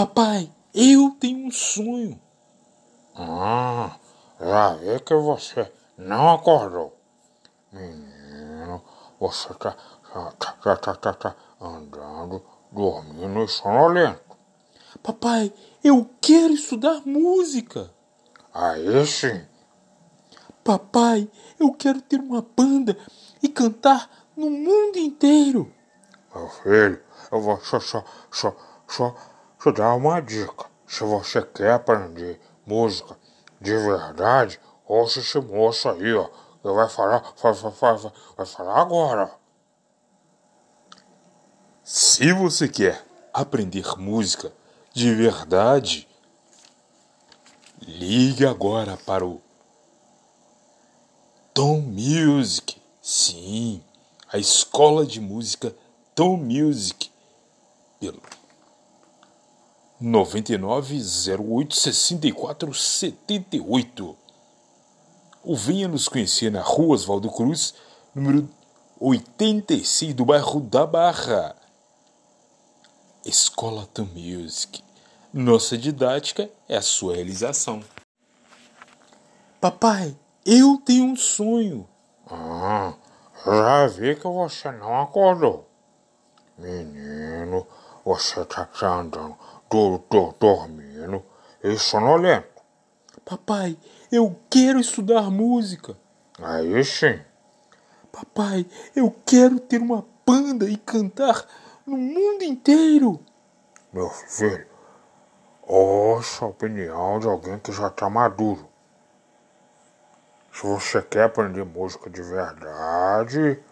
Papai, eu tenho um sonho. Ah, já vi que você não acordou. Menino, você tá, tá, tá, tá, tá, tá andando, dormindo e sonolento. Papai, eu quero estudar música. Aí sim. Papai, eu quero ter uma banda e cantar no mundo inteiro. Meu filho, eu vou só, só, só, só te dar uma dica. Se você quer aprender música de verdade, ouça esse moço aí, ó. Ele vai falar, vai, vai, vai, vai falar agora. Se você quer aprender música de verdade, ligue agora para o Tom Music. Sim, a escola de música Tom Music pelo 9908 64 78 ou venha nos conhecer na rua Oswaldo Cruz, número 86 do bairro da Barra. Escola Tom Music. Nossa didática é a sua realização. Papai, eu tenho um sonho. Ah, já vi que você não acordou. Menino, você tá andando, do, do, dormindo e sonolento. Papai, eu quero estudar música. Aí sim. Papai, eu quero ter uma banda e cantar no mundo inteiro. Meu filho, ouça a opinião de alguém que já está maduro. Se você quer aprender música de verdade,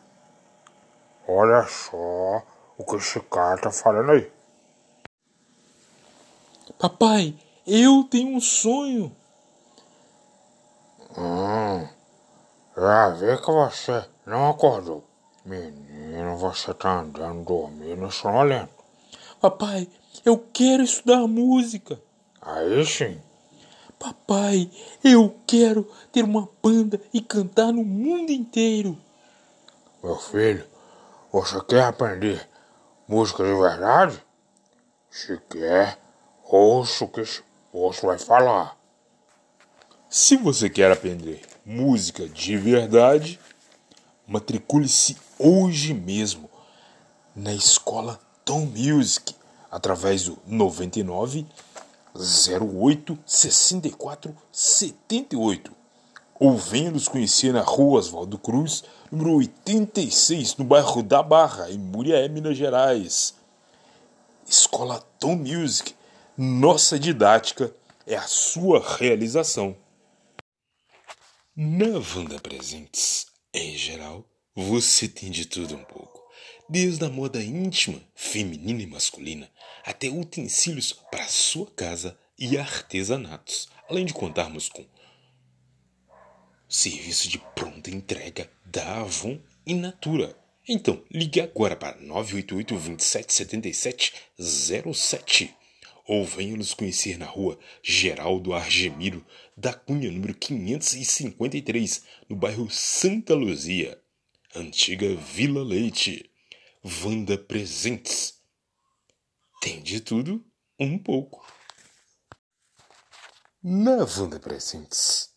olha só o que esse cara tá falando aí. Papai, eu tenho um sonho. Hum, já vi que você não acordou. Menino, você tá andando, dormindo, sonolento. Papai, eu quero estudar música. Aí sim. Papai, eu quero ter uma banda e cantar no mundo inteiro. Meu filho, você quer aprender música de verdade? Se quer, ouça o que vai falar. Se você quer aprender música de verdade, matricule-se hoje mesmo na escola Tom Music através do 99 08 64 78 ou venha nos conhecer na rua Oswaldo Cruz, número 86, no bairro da Barra, em Muriaé, Minas Gerais. Escola Tom Music, nossa didática é a sua realização. Na Wanda Presentes, em geral, você tem de tudo um pouco. Desde a moda íntima, feminina e masculina, até utensílios para sua casa e artesanatos, além de contarmos com serviço de pronta entrega da Avon e Natura. Então, ligue agora para 988 2777 07 ou venha nos conhecer na rua Geraldo Argemiro da Cunha, número 553, no bairro Santa Luzia, antiga Vila Leite. Vanda Presentes. Tem de tudo um pouco. Na Vanda Presentes,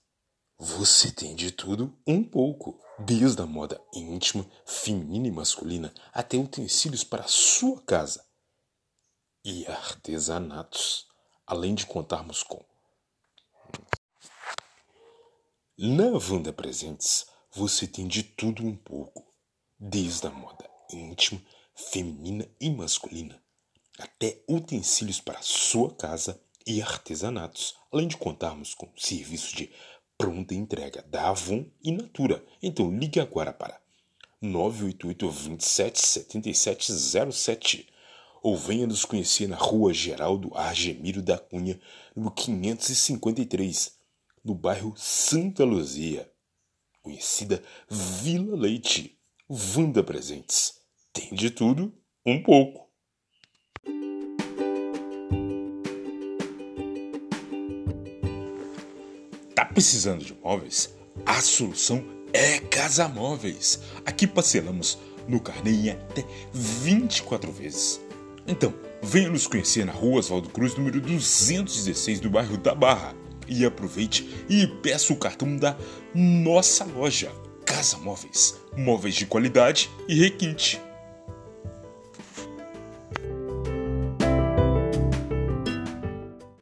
você tem de tudo um pouco. Desde a moda íntima, feminina e masculina até utensílios para a sua casa e artesanatos, além de contarmos com. Na Vanda Presentes, você tem de tudo um pouco, desde a moda íntima, feminina e masculina, até utensílios para sua casa e artesanatos, além de contarmos com serviço de pronta entrega da Avon e Natura. Então ligue agora para 988 27 7707 ou venha nos conhecer na rua Geraldo Argemiro da Cunha, no 553, no bairro Santa Luzia, conhecida Vila Leite. Vanda Presentes. Tem de tudo, um pouco. Tá precisando de móveis? A solução é Casa Móveis. Aqui parcelamos no carnê em até 24 vezes. Então, Venha nos conhecer na rua Oswaldo Cruz, número 216 do bairro da Barra. E aproveite e peça o cartão da nossa loja Casa Móveis. Móveis de qualidade e requinte.